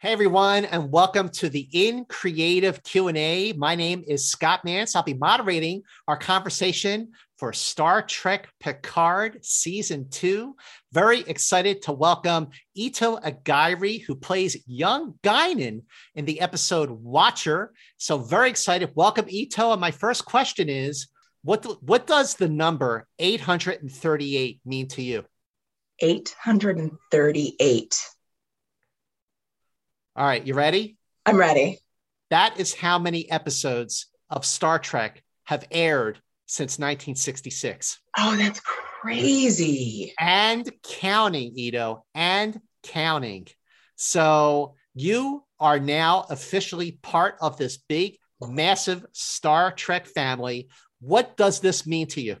Hey everyone, and welcome to the In Creative Q&A. My name is Scott Mantz. I'll be moderating our conversation for Star Trek Picard Season 2. Very excited to welcome Ito Aghayere, who plays young Guinan in the episode Watcher. So very excited. Welcome, Ito. And my first question is, what, what does the number 838 mean to you? 838 all right, you ready? I'm ready. That is how many episodes of Star Trek have aired since 1966. Oh, that's crazy. And counting, Ito, and counting. So you are now officially part of this big, massive Star Trek family. What does this mean to you?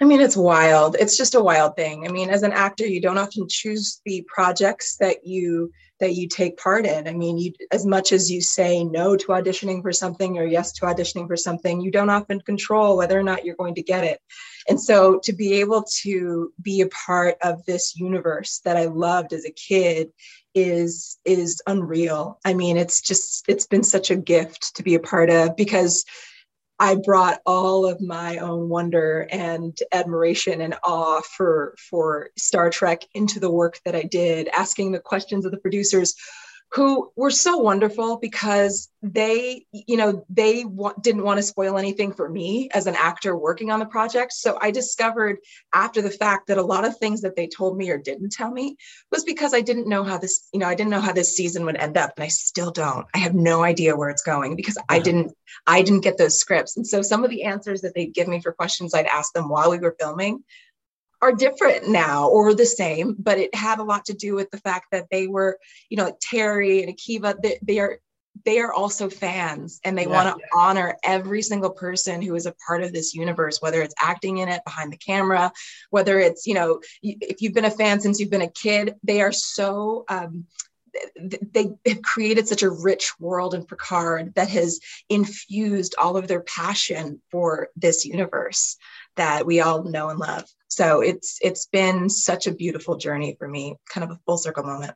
I mean, it's wild. It's just a wild thing. I mean, as an actor, you don't often choose the projects that you that you take part in. I mean, you as much as you say no to auditioning for something or yes to auditioning for something, you don't often control whether or not you're going to get it. And so to be able to be a part of this universe that I loved as a kid is is unreal. I mean, it's just it's been such a gift to be a part of because I brought all of my own wonder and admiration and awe for for Star Trek into the work that I did, asking the questions of the producers who were so wonderful because they you know they didn't want to spoil anything for me as an actor working on the project. So i discovered after the fact that a lot of things that they told me or didn't tell me was because i didn't know how this you know i didn't know how this season would end up and i still don't. I have no idea where it's going because i didn't i didn't get those scripts. And so some of the answers that they'd give me for questions i'd ask them while we were filming are different now or the same, but it had a lot to do with the fact that they were, you know, like Terry and Akiva, they, they are they are also fans and they yeah, want to honor every single person who is a part of this universe whether it's acting in it behind the camera whether it's you know if you've been a fan since you've been a kid they are so um, they have created such a rich world in Picard that has infused all of their passion for this universe that we all know and love. So it's it's been such a beautiful journey for me, kind of a full circle moment.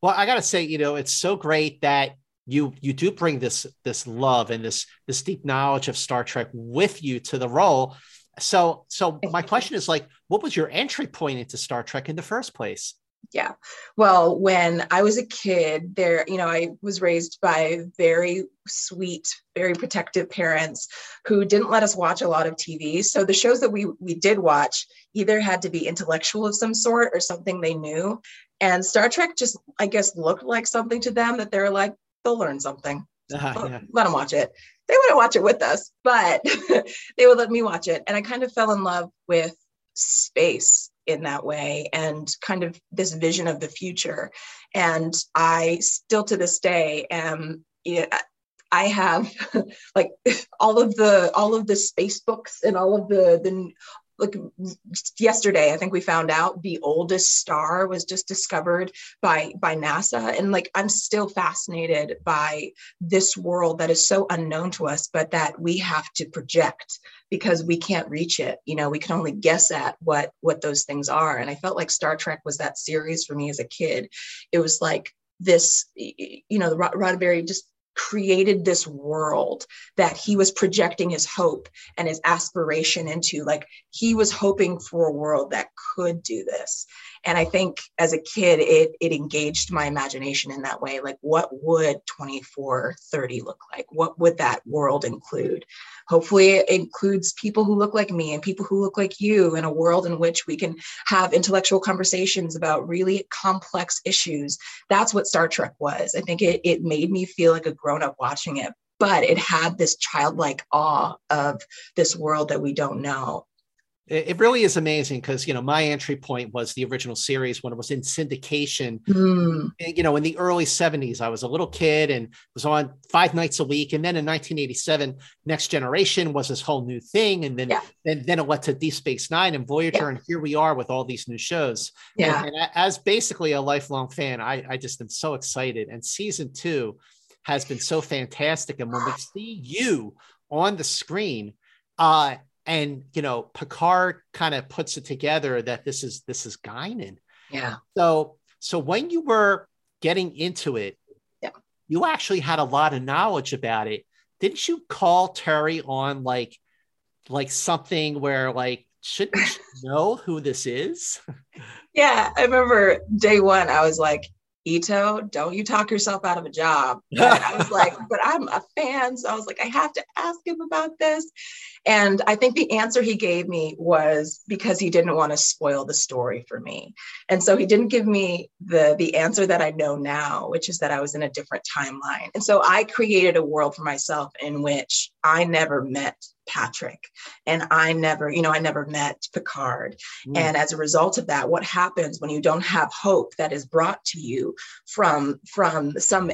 Well, I gotta say, you know, it's so great that you you do bring this this love and this this deep knowledge of Star Trek with you to the role. So so my question is like, what was your entry point into Star Trek in the first place? Yeah. Well, when I was a kid, there, you know, I was raised by very sweet, very protective parents who didn't let us watch a lot of TV. So the shows that we we did watch either had to be intellectual of some sort or something they knew. And Star Trek just, I guess, looked like something to them that they're like, they'll learn something. Uh, yeah. Let them watch it. They wouldn't watch it with us, but they would let me watch it. And I kind of fell in love with space in that way and kind of this vision of the future. And I still to this day am. I have like all of the all of the space books and all of the the like yesterday i think we found out the oldest star was just discovered by by nasa. And like i'm still fascinated by this world that is so unknown to us but that we have to project because we can't reach it. You know we can only guess at what what those things are. And i felt like star trek was that series for me as a kid. It was like this you know the roddenberry just created this world that he was projecting his hope and his aspiration into. Like he was hoping for a world that could do this and i think as a kid it it engaged my imagination in that way. Like what would 2430 look like? What would that world include? Hopefully it includes people who look like me and people who look like you in a world in which we can have intellectual conversations about really complex issues. That's what star trek was. I think it, it made me feel like a grown-up watching it but it had this childlike awe of this world that we don't know it really is amazing because you know my entry point was the original series when it was in syndication mm. you know in the early 70s i was a little kid and was on five nights a week and then in 1987 next generation was this whole new thing and then yeah. then, then it went to deep space nine and voyager yeah. and here we are with all these new shows yeah and, and as basically a lifelong fan i i just am so excited and season two has been so fantastic and when we see you on the screen uh and you know Picard kind of puts it together that this is this is Guinan. Yeah. So so when you were getting into it, yeah. you actually had a lot of knowledge about it. Didn't you call Terry on like like something where like shouldn't you know who this is? Yeah, I remember day one, I was like, Ito, don't you talk yourself out of a job. But I was like, but I'm a fan. So I was like, I have to ask him about this. And I think the answer he gave me was because he didn't want to spoil the story for me. And so he didn't give me the, the answer that I know now, which is that I was in a different timeline. And so I created a world for myself in which I never met Patrick. And I never, you know, I never met Picard. Mm. And as a result of that, what happens when you don't have hope that is brought to you from from some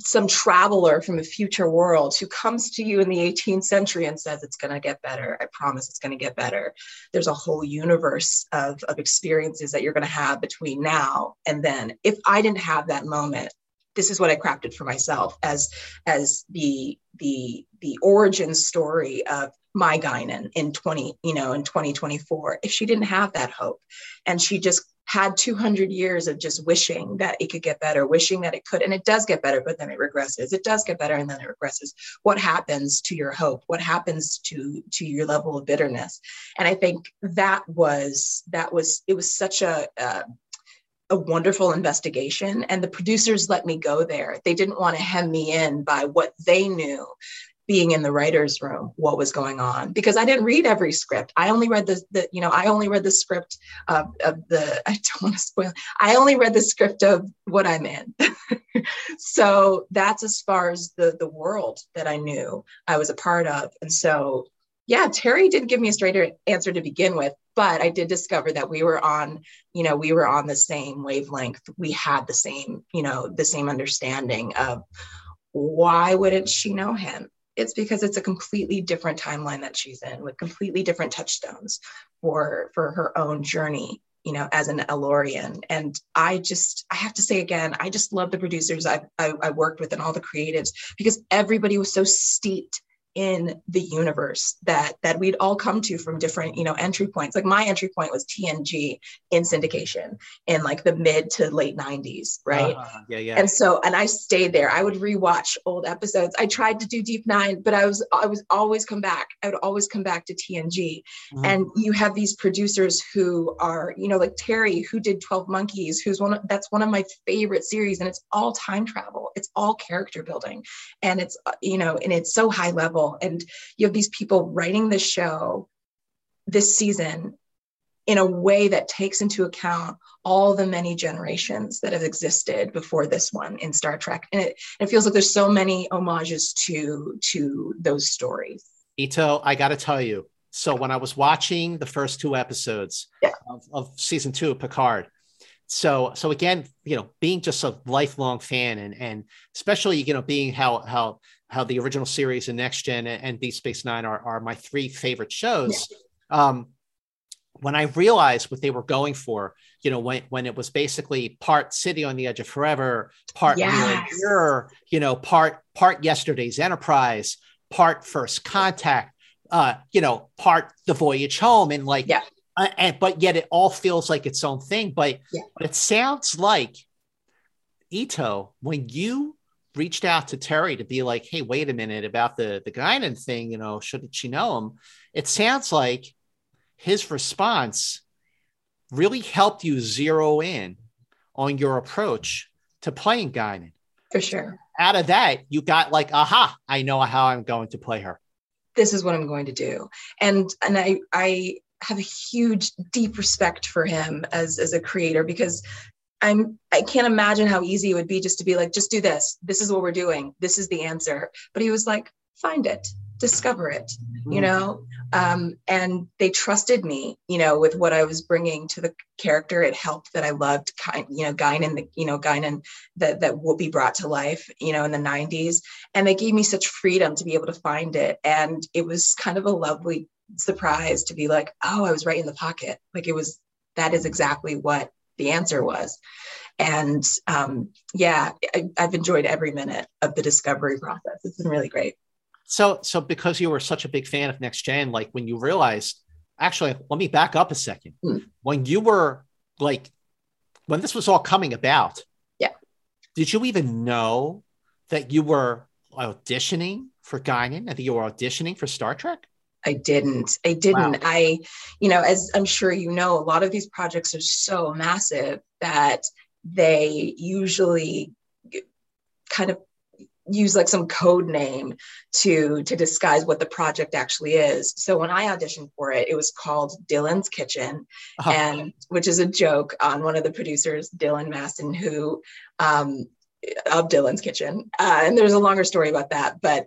some traveler from a future world who comes to you in the 18th century and says it's going to get better. I promise it's going to get better. There's a whole universe of, of experiences that you're going to have between now and then. If i didn't have that moment this is what I crafted for myself as as the the the origin story of my Guinan in 20 you know in 2024 if she didn't have that hope. And she just had 200 years of just wishing that it could get better wishing that it could and it does get better but then it regresses. It does get better and then it regresses. What happens to your hope? What happens to to your level of bitterness? And i think that was that was it was such a uh, a wonderful investigation and the producers let me go there. They didn't want to hem me in by what they knew being in the writers room what was going on because i didn't read every script i only read the, the you know i only read the script of, of the i don't want to spoil i only read the script of what i'm in so that's as far as the the world that i knew i was a part of and so yeah, Terry didn't give me a straight answer to begin with, but I did discover that we were on, you know, we were on the same wavelength. We had the same, you know, the same understanding of why wouldn't she know him? It's because it's a completely different timeline that she's in with completely different touchstones for for her own journey you know, as an El-Aurian. And I just, I have to say again, I just love the producers I've, I, I worked with and all the creatives because everybody was so steeped in the universe that that we'd all come to from different you know entry points. Like my entry point was tng in syndication in like the mid to late 90s right? Uh, yeah yeah. And so and i stayed there. I would rewatch old episodes. I tried to do deep nine but i was i was always come back. I would always come back to tng mm-hmm. and you have these producers who are you know like terry who did 12 monkeys who's one of that's one of my favorite series and it's all time travel. It's all character building. And it's you know and it's so high level and you have these people writing the show this season in a way that takes into account all the many generations that have existed before this one in Star Trek. And it, it feels like there's so many homages to to those stories. Ito, I got to tell you. So when I was watching the first two episodes yeah. of, of season two of Picard, so so again, you know, being just a lifelong fan and and especially you know being how how how the original series and Next Gen and Deep Space Nine are, are my three favorite shows. Yeah. Um, when I realized what they were going for, you know, when, when it was basically part City on the Edge of Forever, part yes. Mirror, you know, part part Yesterday's Enterprise, part First Contact, uh, you know, part The Voyage Home, and like, yeah. Uh, and but yet it all feels like its own thing. But, yeah. but it sounds like Ito, when you reached out to Terry to be like, hey, wait a minute about the the Guinan thing, you know, shouldn't she know him? It sounds like his response really helped you zero in on your approach to playing Guinan. For sure. Out of that, you got like, aha, I know how I'm going to play her. This is what I'm going to do. And and I I have a huge deep respect for him as as a creator because I'm I can't imagine how easy it would be just to be like, just do this. This is what we're doing. This is the answer. But he was like, find it, discover it, mm-hmm. you know. Um, and they trusted me, you know, with what I was bringing to the character. It helped that I loved, kind, you know, Guy Guinan, the, you know, Guy Guinan that that Whoopi brought to life, you know, in the '90s, and they gave me such freedom to be able to find it. And it was kind of a lovely surprise to be like, oh, I was right in the pocket. Like it was. That is exactly what the answer was. And um, yeah, I, I've enjoyed every minute of the discovery process. It's been really great. So, so because you were such a big fan of Next Gen, like when you realized, actually, let me back up a second. Mm. When you were like, when this was all coming about, yeah, Did you even know that you were auditioning for Guinan? I think you were auditioning for Star Trek. I didn't. I didn't. Wow. I, you know, as I'm sure you know, a lot of these projects are so massive that they usually kind of use like some code name to to disguise what the project actually is. So when I auditioned for it, it was called Dylan's Kitchen, uh-huh. and which is a joke on one of the producers, Dylan Maston, who um, of Dylan's Kitchen. Uh, and there's a longer story about that, but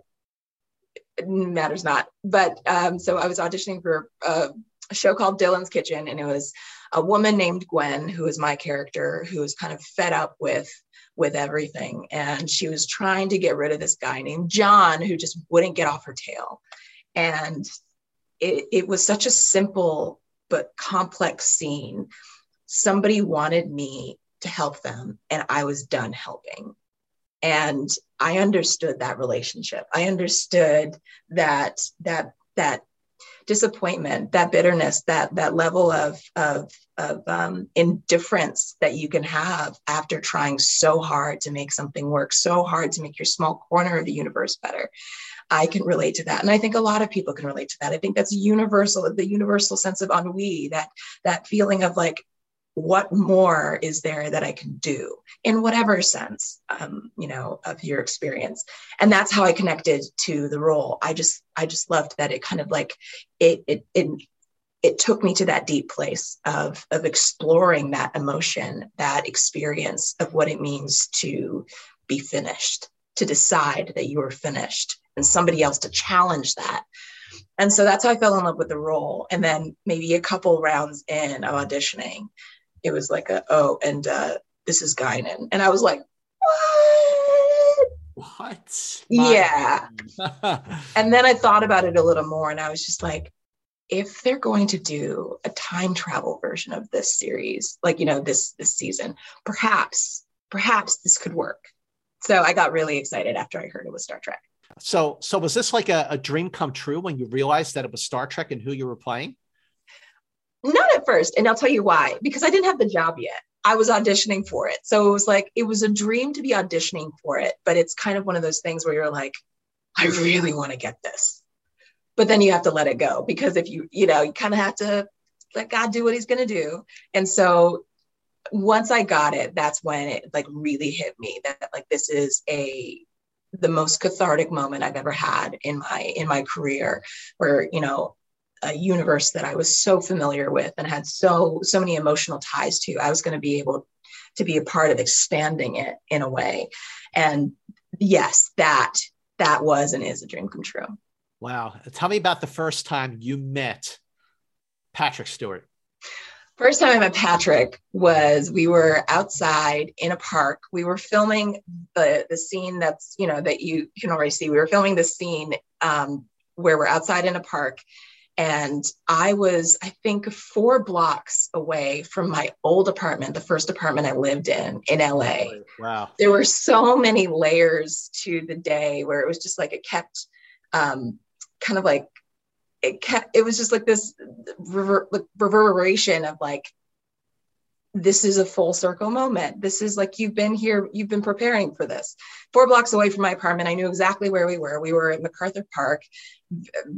matters not. But um, so I was auditioning for a, show called Dylan's Kitchen, and it was a woman named Gwen, who is my character, who was kind of fed up with with everything, and she was trying to get rid of this guy named John, who just wouldn't get off her tail. And it, it was such a simple but complex scene. Somebody wanted me to help them, and I was done helping. And I understood that relationship. I understood that that that disappointment, that bitterness, that that level of of, of um, indifference that you can have after trying so hard to make something work, so hard to make your small corner of the universe better. I can relate to that, and I think a lot of people can relate to that. I think that's universal, the universal sense of ennui, that that feeling of like what more is there that I can do in whatever sense, um, you know, of your experience. And that's how I connected to the role. I just, I just loved that it kind of like it, it, it, it took me to that deep place of, of exploring that emotion, that experience of what it means to be finished, to decide that you are finished and somebody else to challenge that. And so that's how I fell in love with the role. And then maybe a couple rounds in of auditioning, it was like a oh and uh this is Guinan. And I was like, what? What? yeah. and then I thought about it a little more and I was just like, if they're going to do a time travel version of this series, like you know, this this season, perhaps, perhaps this could work. So I got really excited after I heard it was Star Trek. So so was this like a, a dream come true when you realized that it was Star Trek and who you were playing? Not at first. And I'll tell you why. Because I didn't have the job yet. I was auditioning for it. So it was like, it was a dream to be auditioning for it. But it's kind of one of those things where you're like, I really want to get this. But then you have to let it go because if you, you know, you kind of have to let God do what he's going to do. And so once I got it, that's when it like really hit me that like this is a the most cathartic moment I've ever had in my in my career where you know a universe that I was so familiar with and had so so many emotional ties to. I was going to be able to be a part of expanding it in a way. And yes, that that was and is a dream come true. Wow. Tell me about the first time you met Patrick Stewart. First time I met Patrick was we were outside in a park. We were filming the the scene that's you know that you can already see. We were filming the scene um, where we're outside in a park, and I was, I think, four blocks away from my old apartment, the first apartment I lived in in LA. Wow. There were so many layers to the day where it was just like it kept um, kind of like, it kept, it was just like this rever- reverberation of like, this is a full circle moment. This is like you've been here, you've been preparing for this. Four blocks away from my apartment, I knew exactly where we were. We were at MacArthur Park.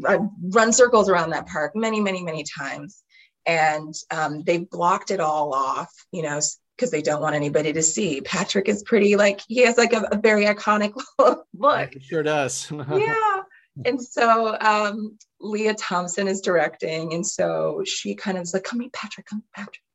I've run circles around that park many, many, many times. And um, they blocked it all off, you know, because they don't want anybody to see. Patrick is pretty like he has like a, a very iconic look. He sure does. yeah. And so um, Lea Thompson is directing, and so she kind of is like, "Come meet Patrick, come meet Patrick."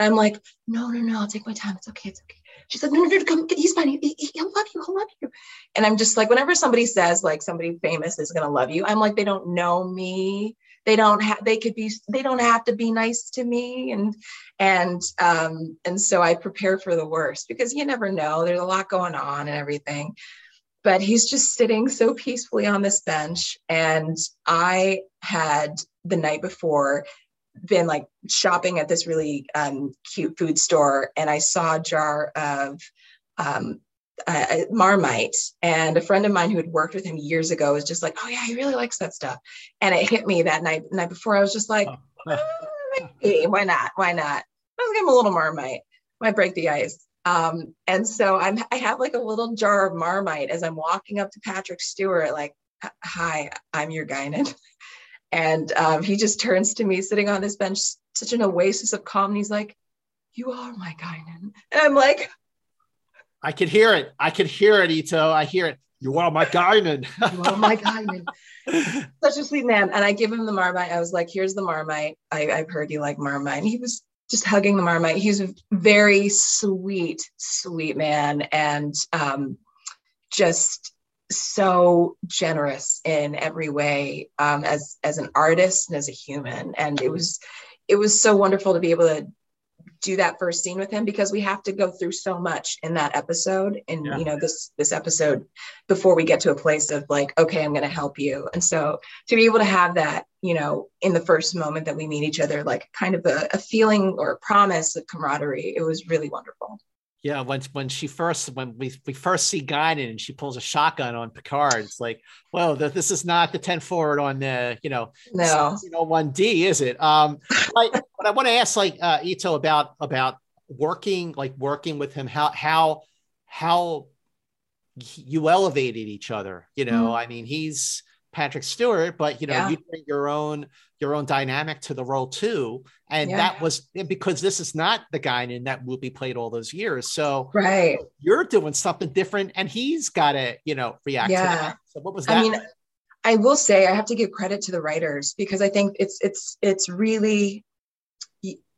And I'm like, "No, no, no, I'll take my time. It's okay, it's okay." She's like, no, no, no, come, he's fine. He, will love you. He'll love you. And I'm just like, whenever somebody says like somebody famous is going to love you, I'm like, they don't know me. They don't have, they could be, they don't have to be nice to me. And, and, um, and so I prepare for the worst because you never know. There's a lot going on and everything. But he's just sitting so peacefully on this bench. And I had the night before been like shopping at this really um, cute food store and I saw a jar of um, uh, Marmite. And a friend of mine who had worked with him years ago was just like, oh, yeah, he really likes that stuff. And it hit me that night, night before. I was just like, oh, maybe, why not? Why not? Let's give him a little Marmite. Might break the ice. Um, and so I'm I have like a little jar of Marmite as I'm walking up to Patrick Stewart, like, hi, I'm your Guinan. And um, he just turns to me sitting on this bench, such an oasis of calm. And he's like, You are my Guinan. And I'm like, I could hear it. I could hear it, Ito. I hear it. You are my Guinan. you are my Guinan. Such a sweet man. And I give him the Marmite. I was like, Here's the Marmite. I, have heard you like Marmite. And he was just hugging the Marmite. He's a very sweet, sweet man. And um, just so generous in every way um, as as an artist and as a human. And it was it was so wonderful to be able to do that first scene with him because we have to go through so much in that episode and yeah. you know this this episode before we get to a place of like okay i'm going to help you. And so to be able to have that you know in the first moment that we meet each other like kind of a, a feeling or a promise of camaraderie it was really wonderful yeah, when when she first when we, we first see Guinan and she pulls a shotgun on Picard, it's like, well, the, this is not the 10 forward on the you know no you know one D, is it? Um, but, but I want to ask like uh, Ito about about working like working with him, how how how you elevated each other. You know, mm. I mean, he's Patrick Stewart, but you know, yeah. you bring your own your own dynamic to the role too. And yeah. that was because this is not the guy in that movie played all those years. So right, you're doing something different, and he's got to you know react. Yeah. So what was that? I mean, I will say I have to give credit to the writers because I think it's it's it's really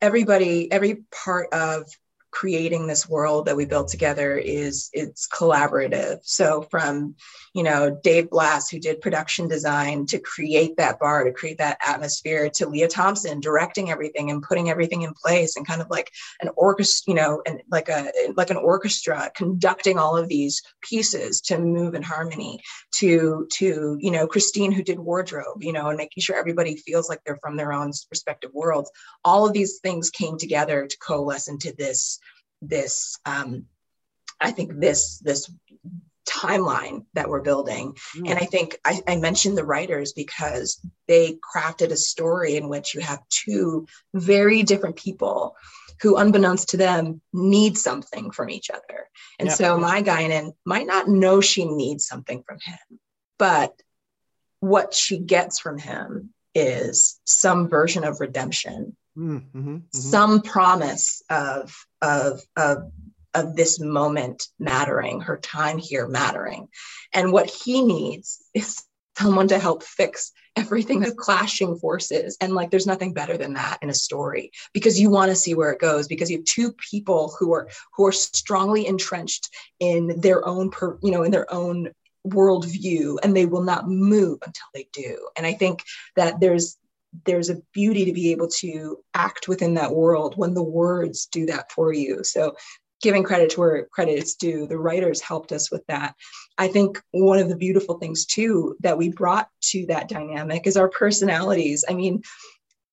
everybody every part of creating this world that we built together is it's collaborative. So from you know dave blass who did production design to create that bar to create that atmosphere to lea thompson directing everything and putting everything in place and kind of like an orchestra you know and like a like an orchestra conducting all of these pieces to move in harmony to to you know christine who did wardrobe you know and making sure everybody feels like they're from their own respective worlds. All of these things came together to coalesce into this this um, i think this this timeline that we're building mm. and i think I, I mentioned the writers because they crafted a story in which you have two very different people who unbeknownst to them need something from each other and yeah. so my Guinan might not know she needs something from him but what she gets from him is some version of redemption mm-hmm, mm-hmm. some promise of of of of this moment mattering her time here mattering. And what he needs is someone to help fix everything the clashing forces. And like there's nothing better than that in a story because you want to see where it goes because you have two people who are who are strongly entrenched in their own per, you know in their own worldview and they will not move until they do. And i think that there's there's a beauty to be able to act within that world when the words do that for you. So giving credit to where credit is due, the writers helped us with that. I think one of the beautiful things too that we brought to that dynamic is our personalities. I mean,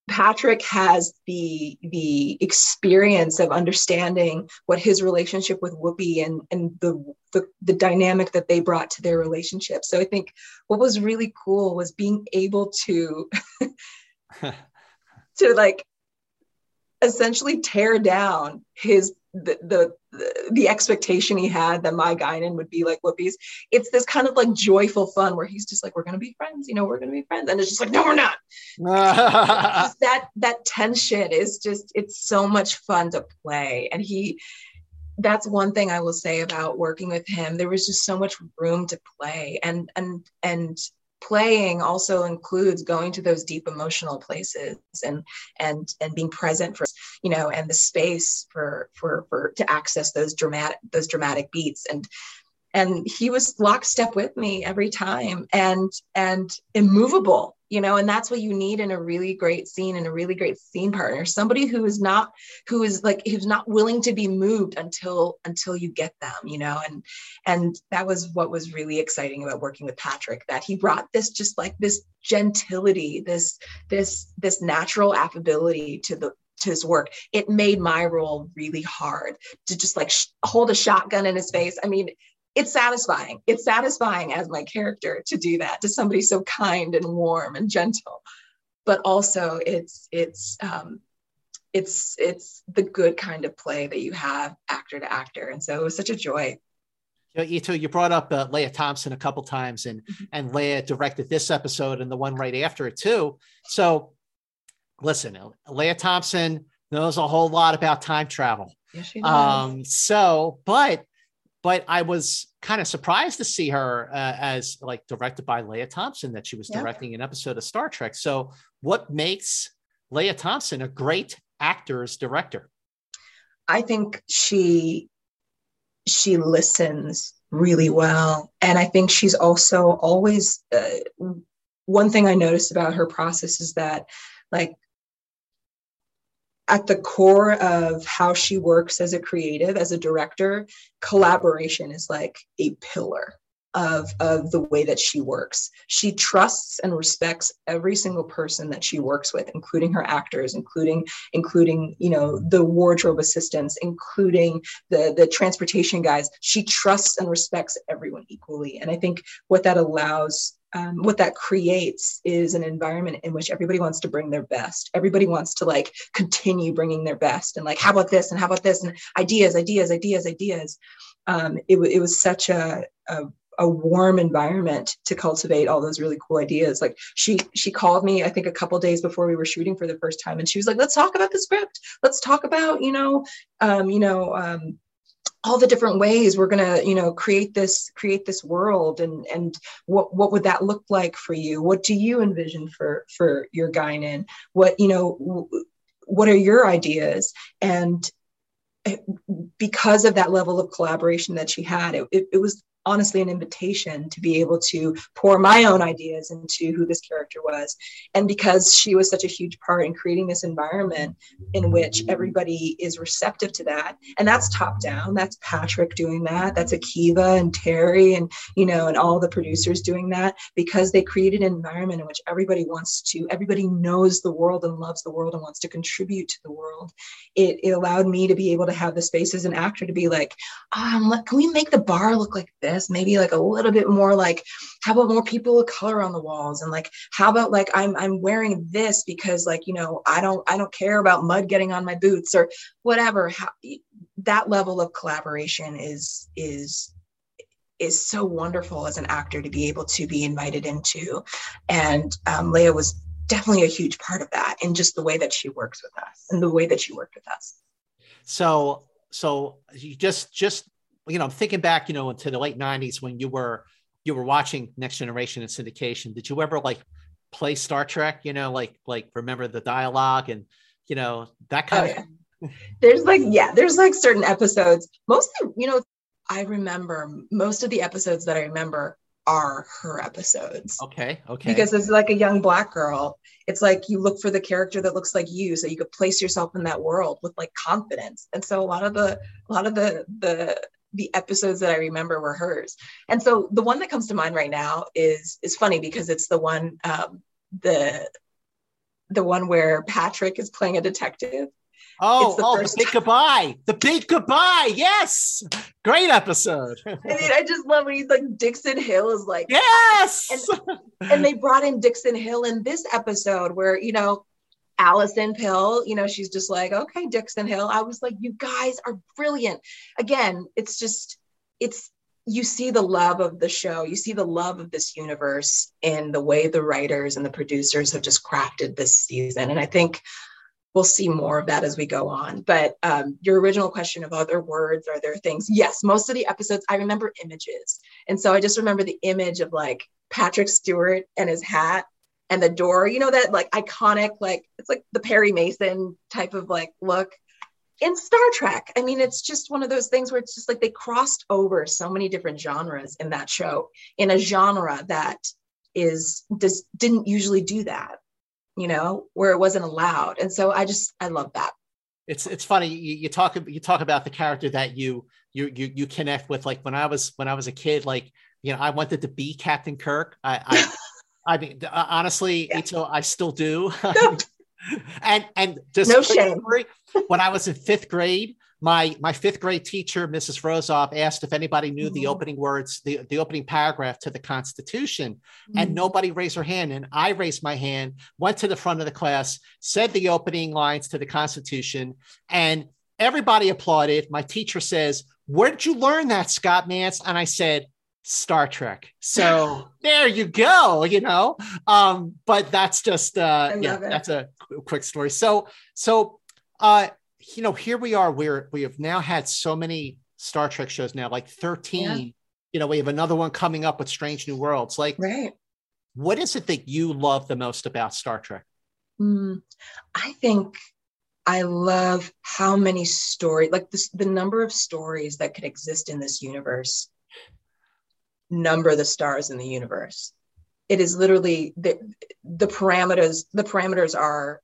Patrick has the the experience of understanding what his relationship with Whoopi and and the, the the dynamic that they brought to their relationship. So I think what was really cool was being able to to like essentially tear down his the, the the expectation he had that my Guinan would be like Whoopi's. It's this kind of like joyful fun where he's just like, we're gonna be friends, you know, we're gonna be friends, and it's just like, no, we're not. that that tension is just it's so much fun to play, and he. That's one thing I will say about working with him. There was just so much room to play, and and and playing also includes going to those deep emotional places and and and being present for you know and the space for for for to access those dramatic those dramatic beats. And and he was lockstep with me every time and and immovable you know and that's what you need in a really great scene and a really great scene partner somebody who is not who is like who's not willing to be moved until until you get them you know and and that was what was really exciting about working with patrick that he brought this just like this gentility this this this natural affability to the to his work. It made my role really hard to just like sh- hold a shotgun in his face. I mean it's satisfying. It's satisfying as my character to do that to somebody so kind and warm and gentle. But also it's it's um it's it's the good kind of play that you have actor to actor and so it was such a joy you too, you brought up uh, Lea Thompson a couple times, and mm-hmm. and Lea directed this episode and the one right after it too. So, listen, Lea Thompson knows a whole lot about time travel. Yes, she does. Um, so, but but I was kind of surprised to see her uh, as like directed by Lea Thompson that she was directing an episode of Star Trek. So, what makes Lea Thompson a great actor's director? I think she she listens really well, and I think she's also always. Uh, one thing I noticed about her process is that, like, at the core of how she works as a creative, as a director, collaboration is like a pillar of of the way that she works. She trusts and respects every single person that she works with, including her actors, including including you know the wardrobe assistants, including the the transportation guys. She trusts and respects everyone equally, and I think what that allows um, what that creates is an environment in which everybody wants to bring their best. Everybody wants to like continue bringing their best and like, how about this and how about this and ideas, ideas, ideas, ideas. Um, it, it was such a, a, a warm environment to cultivate all those really cool ideas. Like she she called me, I think a couple days before we were shooting for the first time, and she was like, "Let's talk about the script. Let's talk about you know, um, you know." Um, all the different ways we're going to you know create this create this world and and what what would that look like for you? What do you envision for for your guinan? What you know what are your ideas? And eh, because of that level of collaboration that she had it, it, it was honestly an invitation to be able to pour my own ideas into who this character was. And because she was such a huge part in creating this environment in which everybody is receptive to that, and that's top down, that's Patrick doing that, that's Akiva and Terry and, you know, and all the producers doing that because they created an environment in which everybody wants to, everybody knows the world and loves the world and wants to contribute to the world. It, it allowed me to be able to have the space as an actor to be like, um, can we make the bar look like this? This maybe like a little bit more like how about more people of color on the walls? And like how about like i'm i'm wearing this because like you know i don't i don't care about mud getting on my boots or whatever. How, that level of collaboration is is is so wonderful as an actor to be able to be invited into. And um, lea was definitely a huge part of that in just the way that she works with us and the way that she worked with us. So so you just just you know, I'm thinking back, you know, into the late '90s when you were you were watching Next Generation and syndication. Did you ever like play Star Trek? You know, like like remember the dialogue and you know that oh, kind oh, of. Yeah. there's like yeah, there's like certain episodes. Mostly, you know, I remember most of the episodes that I remember are her episodes. Okay. Okay. Because it's like a young black girl. It's like you look for the character that looks like you, so you could place yourself in that world with like confidence. And so a lot of the a lot of the the the episodes that I remember were hers. And so the one that comes to mind right now is is funny because it's the one um, the the one where Patrick is playing a detective. Oh, the, oh, the big goodbye. The big goodbye. Yes. Great episode. I mean, I just love when he's like Dixon Hill is like Yes. And, and they brought in Dixon Hill in this episode where, you know, Allison Pill, you know, she's just like, okay, Dixon Hill. I was like, you guys are brilliant. Again, it's just, it's, you see the love of the show, you see the love of this universe in the way the writers and the producers have just crafted this season. And I think we'll see more of that as we go on. But um, your original question of other words, are there things? Yes, most of the episodes, I remember images. And so I just remember the image of like Patrick Stewart and his hat and the door, you know, that like iconic, like it's like the Perry Mason type of like look in Star Trek. I mean, it's just one of those things where it's just like they crossed over so many different genres in that show in a genre that is just didn't usually do that, you know, where it wasn't allowed. And so I just I love that. It's it's funny you, you talk you talk about the character that you you you you connect with. Like when I was when I was a kid, like you know, I wanted to be Captain Kirk. I, I I mean, uh, honestly, yeah. Ito, I still do. and and just no shame. when I was in fifth grade, my my fifth grade teacher, Mrs. Rosoff, asked if anybody knew mm-hmm. the opening words, the, the opening paragraph to the Constitution, mm-hmm. and nobody raised their hand. And I raised my hand, went to the front of the class, said the opening lines to the Constitution, and everybody applauded. My teacher says, "Where did you learn that, Scott Mantz?" And I said, Star Trek. So there you go, you know. Um, but that's just uh yeah, it. that's a quick story. So so uh you know, here we are We're we have now had so many Star Trek shows now, like 13. Yeah. You know, we have another one coming up with Strange New Worlds. Like, right. What is it that you love the most about Star Trek? Mm, I think I love how many stories, like this, the number of stories that could exist in this universe, number the stars in the universe. It is literally the, the parameters, the parameters are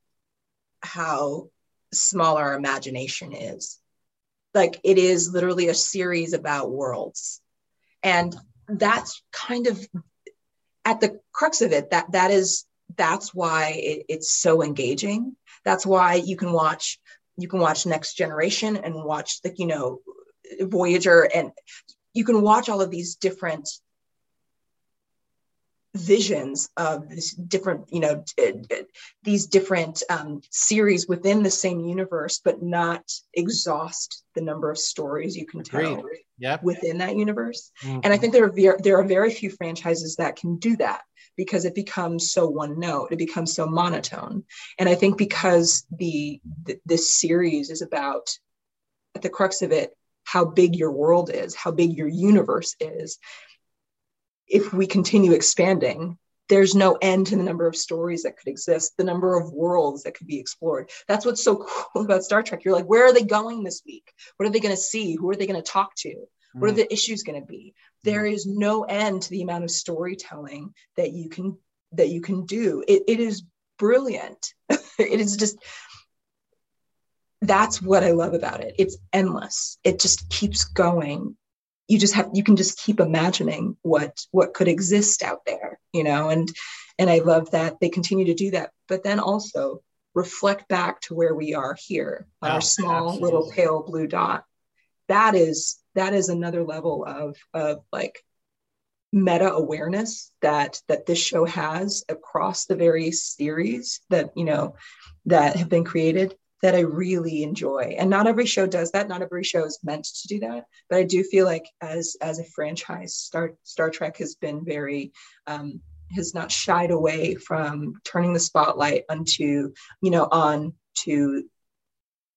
how small our imagination is. Like it is literally a series about worlds. And that's kind of at the crux of it, that that is that's why it, it's so engaging. That's why you can watch you can watch Next Generation and watch the you know Voyager and you can watch all of these different visions of this different you know these different um, series within the same universe but not exhaust the number of stories you can tell yep. within that universe mm-hmm. and i think there are very, there are very few franchises that can do that because it becomes so one note it becomes so monotone and i think because the, the this series is about at the crux of it how big your world is how big your universe is if we continue expanding, there's no end to the number of stories that could exist, the number of worlds that could be explored. That's what's so cool about Star Trek. You're like, where are they going this week? What are they going to see? Who are they going to talk to? What are mm. the issues going to be? There mm. is no end to the amount of storytelling that you can that you can do. It, it is brilliant. it is just that's what I love about it. It's endless. It just keeps going you just have you can just keep imagining what what could exist out there you know and and i love that they continue to do that but then also reflect back to where we are here on oh, our ah, small absolutely. little pale blue dot that is that is another level of of like meta awareness that that this show has across the various series that you know that have been created that I really enjoy. And not every show does that. Not every show is meant to do that. But I do feel like as as a franchise, Star Star Trek has been very um, has not shied away from turning the spotlight onto you know on to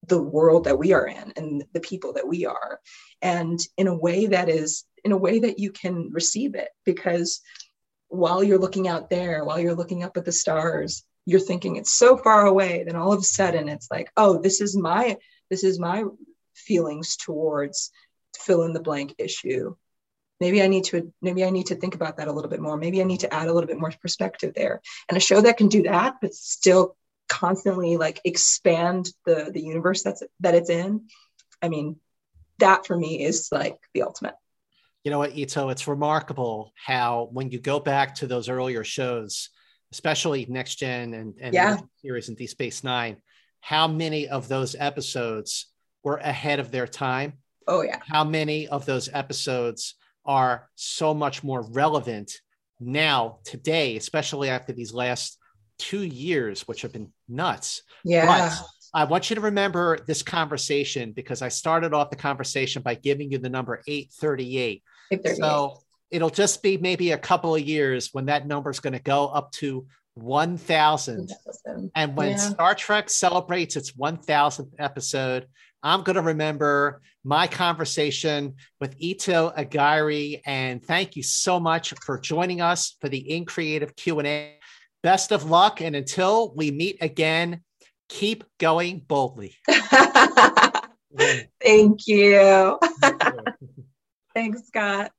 the world that we are in and the people that we are and in a way that is in a way that you can receive it because while you're looking out there while you're looking up at the stars you're thinking it's so far away then all of a sudden it's like oh this is my this is my feelings towards fill in the blank issue. Maybe i need to maybe i need to think about that a little bit more. Maybe i need to add a little bit more perspective there. And a show that can do that but still constantly like expand the the universe that's that it's in i mean that for me is like the ultimate. You know what ito? It's remarkable how when you go back to those earlier shows especially next gen and, and yeah. series and Deep Space Nine, how many of those episodes were ahead of their time? Oh yeah. How many of those episodes are so much more relevant now, today, especially after these last two years, which have been nuts. Yeah. But I want you to remember this conversation because I started off the conversation by giving you the number 838. 838. So it'll just be maybe a couple of years when that number is going to go up to 1000 and when yeah. star trek celebrates its 1000th episode i'm going to remember my conversation with ito Aghayere and thank you so much for joining us for the in creative q&a best of luck and until we meet again keep going boldly. Thank you. Thanks scott